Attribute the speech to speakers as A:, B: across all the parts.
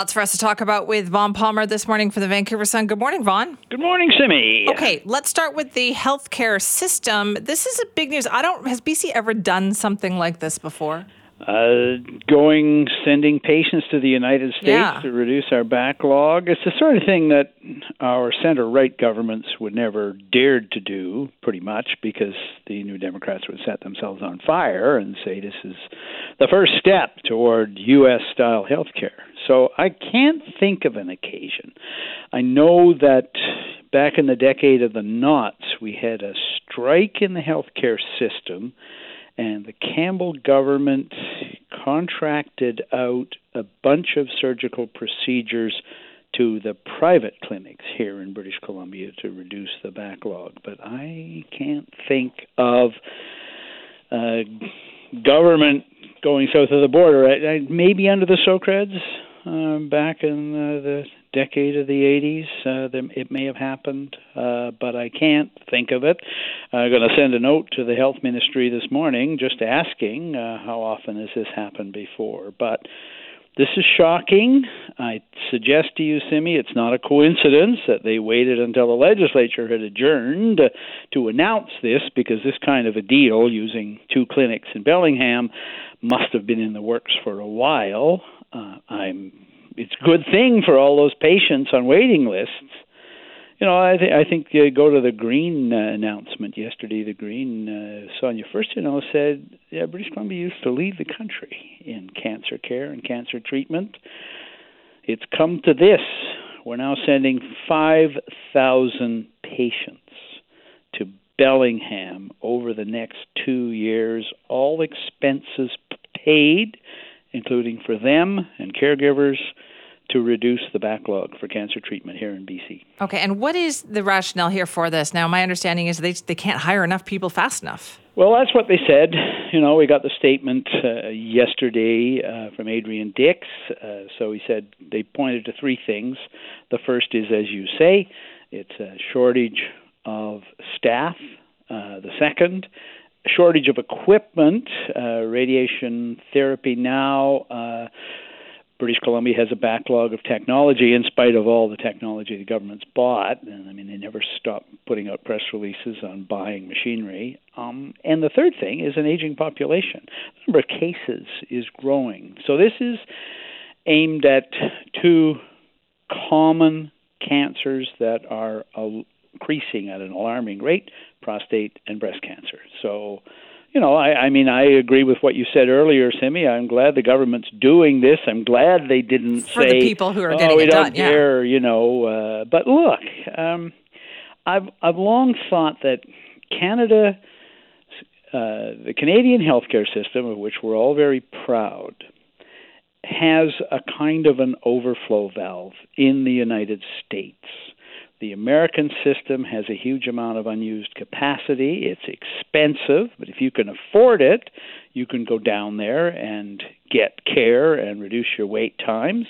A: Lots for us to talk about with Vaughn Palmer this morning for the Vancouver Sun. Good morning, Vaughn.
B: Good morning, Simi.
A: Okay, let's start with the healthcare system. This is a big news. I don't has BC ever done something like this before?
B: Uh, going, sending patients to the United States
A: Yeah.
B: to reduce our backlog. It's the sort of thing that our center right governments would never dared to do, pretty much, because the New Democrats would set themselves on fire and say this is the first step toward U.S. style health care. So I can't think of an occasion. I know that back in the decade of the knots, we had a strike in the healthcare system and the Campbell government contracted out a bunch of surgical procedures to the private clinics here in British Columbia to reduce the backlog. But I can't think of uh, government going south of the border. I, I, maybe under the Socreds um, back in the decade of the 80s, uh, it may have happened, uh, but I can't think of it. I'm going to send a note to the health ministry this morning just asking uh, how often has this happened before. But this is shocking. I suggest to you, Simi, it's not a coincidence that they waited until the legislature had adjourned to announce this because this kind of a deal using two clinics in Bellingham must have been in the works for a while. Uh, I'm it's a good thing for all those patients on waiting lists. You know, I, th- I think uh, go to the Green uh, announcement yesterday. The Green uh, Sonia Furstenau, said yeah, British Columbia used to lead the country in cancer care and cancer treatment. It's come to this. We're now sending 5,000 patients to Bellingham over the next two years, all expenses paid, including for them and caregivers to reduce the backlog for cancer treatment here in BC.
A: Okay, and what is the rationale here for this? Now, my understanding is they they can't hire enough people fast enough.
B: Well, that's what they said. You know, we got the statement uh, yesterday uh, from Adrian Dix. Uh, so he said they pointed to three things. The first is, as you say, it's a shortage of staff. Uh, the second, shortage of equipment, uh, radiation therapy now. Uh, British Columbia has a backlog of technology in spite of all the technology the government's bought. And I mean, they never stop putting out press releases on buying machinery. Um, and the third thing is an aging population. The number of cases is growing. So this is aimed at two common cancers that are increasing at an alarming rate prostate and breast cancer. So you know, I, I mean, I agree with what you said earlier, Simi. I'm glad the government's doing this. I'm glad they didn't
A: For
B: say
A: the people who are
B: oh,
A: getting
B: we
A: it
B: don't
A: done, yeah.
B: care, you know. Uh, but look, um, I've I've long thought that Canada, uh, the Canadian healthcare system, of which we're all very proud, has a kind of an overflow valve in the United States. The American system has a huge amount of unused capacity. It's expensive, but if you can afford it, you can go down there and get care and reduce your wait times.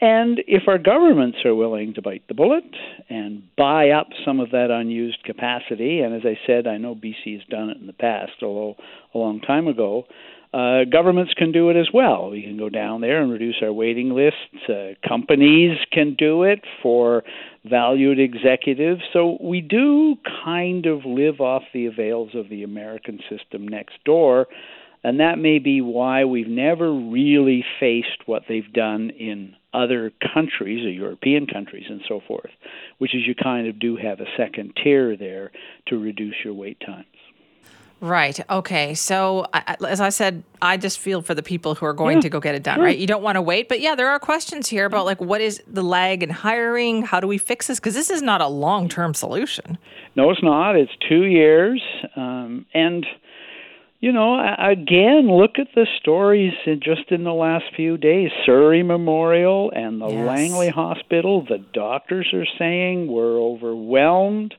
B: And if our governments are willing to bite the bullet and buy up some of that unused capacity, and as I said, I know BC has done it in the past, although a long time ago, uh, governments can do it as well. We can go down there and reduce our waiting lists. Uh, companies can do it for valued executives. So we do kind of live off the avails of the American system next door. And that may be why we've never really faced what they've done in other countries, or European countries and so forth, which is you kind of do have a second tier there to reduce your wait times.
A: Right. Okay. So, I- as I said, I just feel for the people who are going
B: Yeah,
A: to go get it done,
B: sure.
A: right? You don't want to wait. But yeah, there are questions here about like what is the lag in hiring? How do we fix this? Because this is not a long term solution.
B: No, it's not. It's two years. Um, and, you know, again, look at the stories in just in the last few days. Surrey Memorial and the
A: Yes.
B: Langley Hospital, the doctors are saying we're overwhelmed.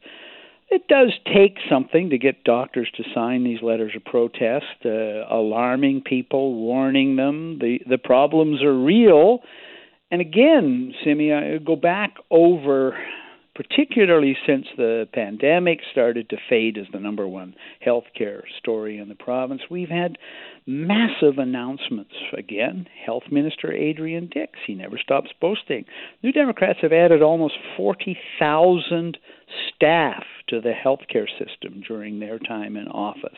B: It does take something to get doctors to sign these letters of protest, uh, alarming people, warning them. The, the problems are real. And again, Simi, I go back over particularly since the pandemic started to fade as the number one healthcare story in the province. We've had massive announcements. Again, Health Minister Adrian Dix, he never stops boasting. New Democrats have added almost 40,000 staff to the healthcare system during their time in office.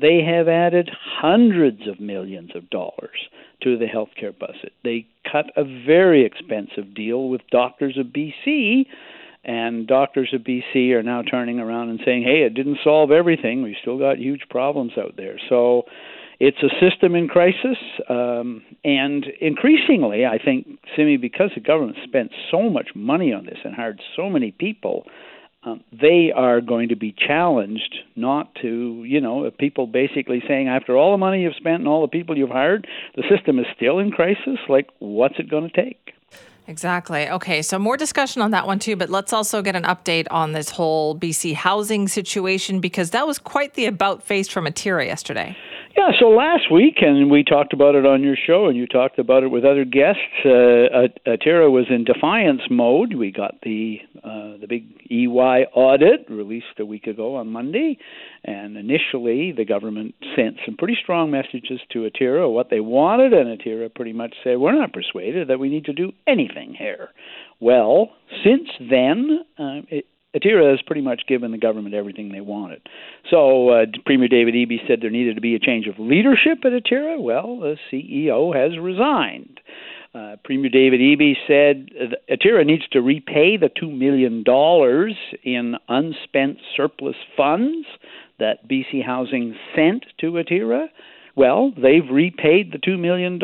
B: They have added hundreds of millions of dollars to the healthcare budget. They cut a very expensive deal with Doctors of BC and doctors of BC are now turning around and saying, "Hey, it didn't solve everything. We've still got huge problems out there." So it's a system in crisis, um, and increasingly, I think, Simi, because the government spent so much money on this and hired so many people, um, they are going to be challenged not to, you know, people basically saying, after all the money you've spent and all the people you've hired, the system is still in crisis. Like, what's it going to take?
A: Exactly. Okay, so more discussion on that one too, but let's also get an update on this whole BC housing situation because that was quite the about face from Atira yesterday.
B: Yeah, so last week, and we talked about it on your show, and you talked about it with other guests. Uh, Atira was in defiance mode. We got the uh, the big EY audit released a week ago on Monday, and initially the government sent some pretty strong messages to Atira what they wanted, and Atira pretty much said, "We're not persuaded that we need to do anything here." Well, since then, uh, it, Atira has pretty much given the government everything they wanted. So uh, Premier David Eby said there needed to be a change of leadership at Atira. Well, the CEO has resigned. Uh, Premier David Eby said uh, Atira needs to repay the $2 million in unspent surplus funds that BC Housing sent to Atira. Well, they've repaid the $2 million.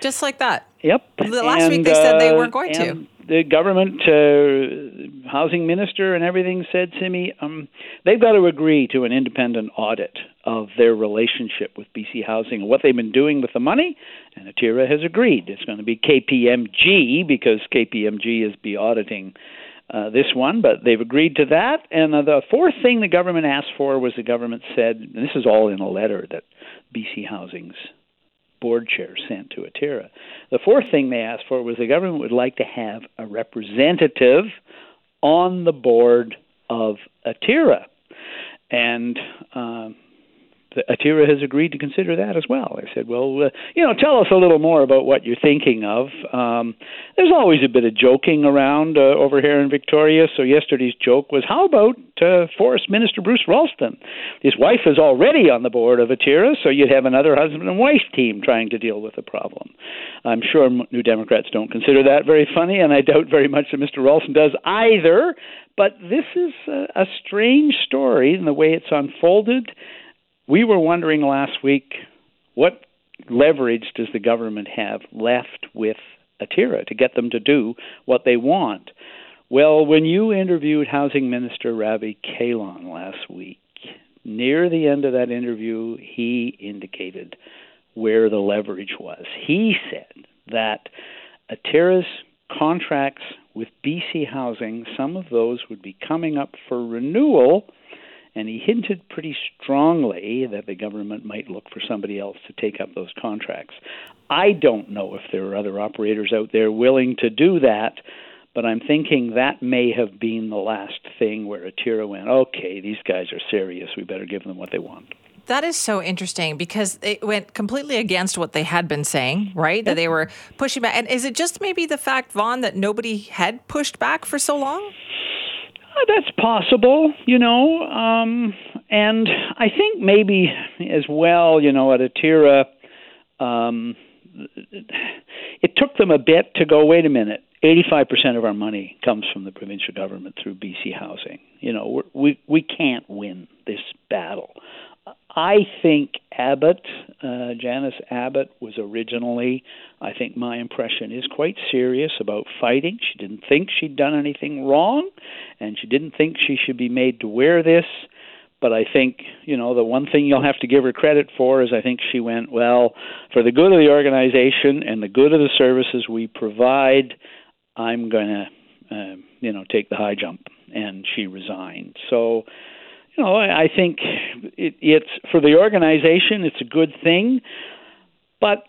A: Just like that.
B: Yep.
A: The last and, week they said they weren't going to
B: the government uh, housing minister and everything said, Simi, um, they've got to agree to an independent audit of their relationship with BC Housing and what they've been doing with the money. And Atira has agreed. It's going to be KPMG because KPMG is be auditing uh, this one, but they've agreed to that. And uh, the fourth thing the government asked for was the government said, and this is all in a letter that BC Housing's board chair sent to Atira. The fourth thing they asked for was the government would like to have a representative on the board of Atira. And uh, Atira has agreed to consider that as well. I said, well, uh, you know, tell us a little more about what you're thinking of. Um, there's always a bit of joking around uh, over here in Victoria. So yesterday's joke was, how about uh, Forest Minister Bruce Ralston? His wife is already on the board of Atira, so you'd have another husband and wife team trying to deal with the problem. I'm sure New Democrats don't consider that very funny, and I doubt very much that Mr. Ralston does either. But this is a, a strange story in the way it's unfolded we were wondering last week what leverage does the government have left with Atira to get them to do what they want? Well, when you interviewed Housing Minister Ravi Kahlon last week, near the end of that interview, he indicated where the leverage was. He said that Atira's contracts with BC Housing, some of those would be coming up for renewal and he hinted pretty strongly that the government might look for somebody else to take up those contracts. I don't know if there are other operators out there willing to do that, but I'm thinking that may have been the last thing where Atira went, okay, these guys are serious. We better give them what they want.
A: That is so interesting because it went completely against what they had been saying, right? That they were pushing back. And is it just maybe the fact, Vaughn, that nobody had pushed back for so long?
B: That's possible, you know. Um, and I think maybe as well, you know, at Atira, um, it took them a bit to go, wait a minute, 85% of our money comes from the provincial government through BC Housing. You know, we we can't win this battle. I think Abbott, uh, Janice Abbott, was originally, I think my impression is quite serious about fighting. She didn't think she'd done anything wrong, and she didn't think she should be made to wear this. But I think, you know, the one thing you'll have to give her credit for is I think she went, well, for the good of the organization and the good of the services we provide, I'm going to, uh, you know, take the high jump. And she resigned. So, know, I think it, it's for the organization, it's a good thing, but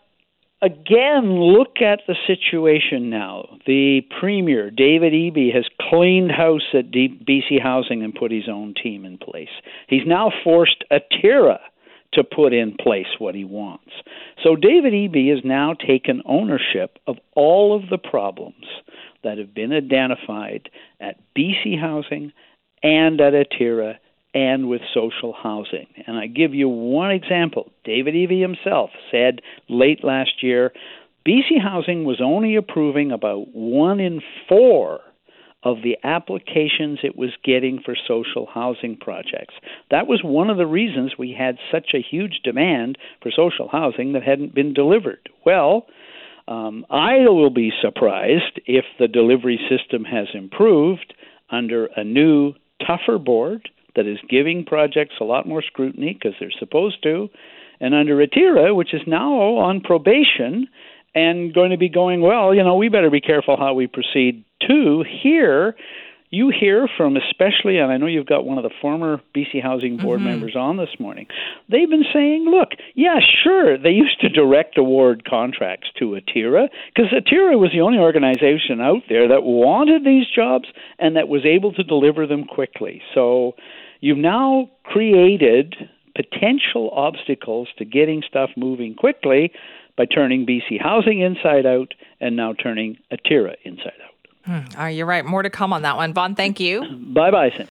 B: again, look at the situation now. The Premier, David Eby, has cleaned house at BC Housing and put his own team in place. He's now forced Atira to put in place what he wants. So David Eby has now taken ownership of all of the problems that have been identified at BC Housing and at Atira and with social housing. And I give you one example. David Eby himself said late last year BC Housing was only approving about one in four of the applications it was getting for social housing projects. That was one of the reasons we had such a huge demand for social housing that hadn't been delivered. Well, um, I will be surprised if the delivery system has improved under a new, tougher board that is giving projects a lot more scrutiny because they're supposed to, and under Atira, which is now on probation and going to be going, well, you know, we better be careful how we proceed too. Here, you hear from especially, and I know you've got one of the former BC Housing Board mm-hmm. members on this morning. They've been saying, look, yeah, sure, they used to direct award contracts to Atira because Atira was the only organization out there that wanted these jobs and that was able to deliver them quickly. So you've now created potential obstacles to getting stuff moving quickly by turning BC Housing inside out and now turning Atira inside out.
A: Hmm. Oh, you're right. More to come on that one. Vaughn, thank you.
B: bye bye, Simi.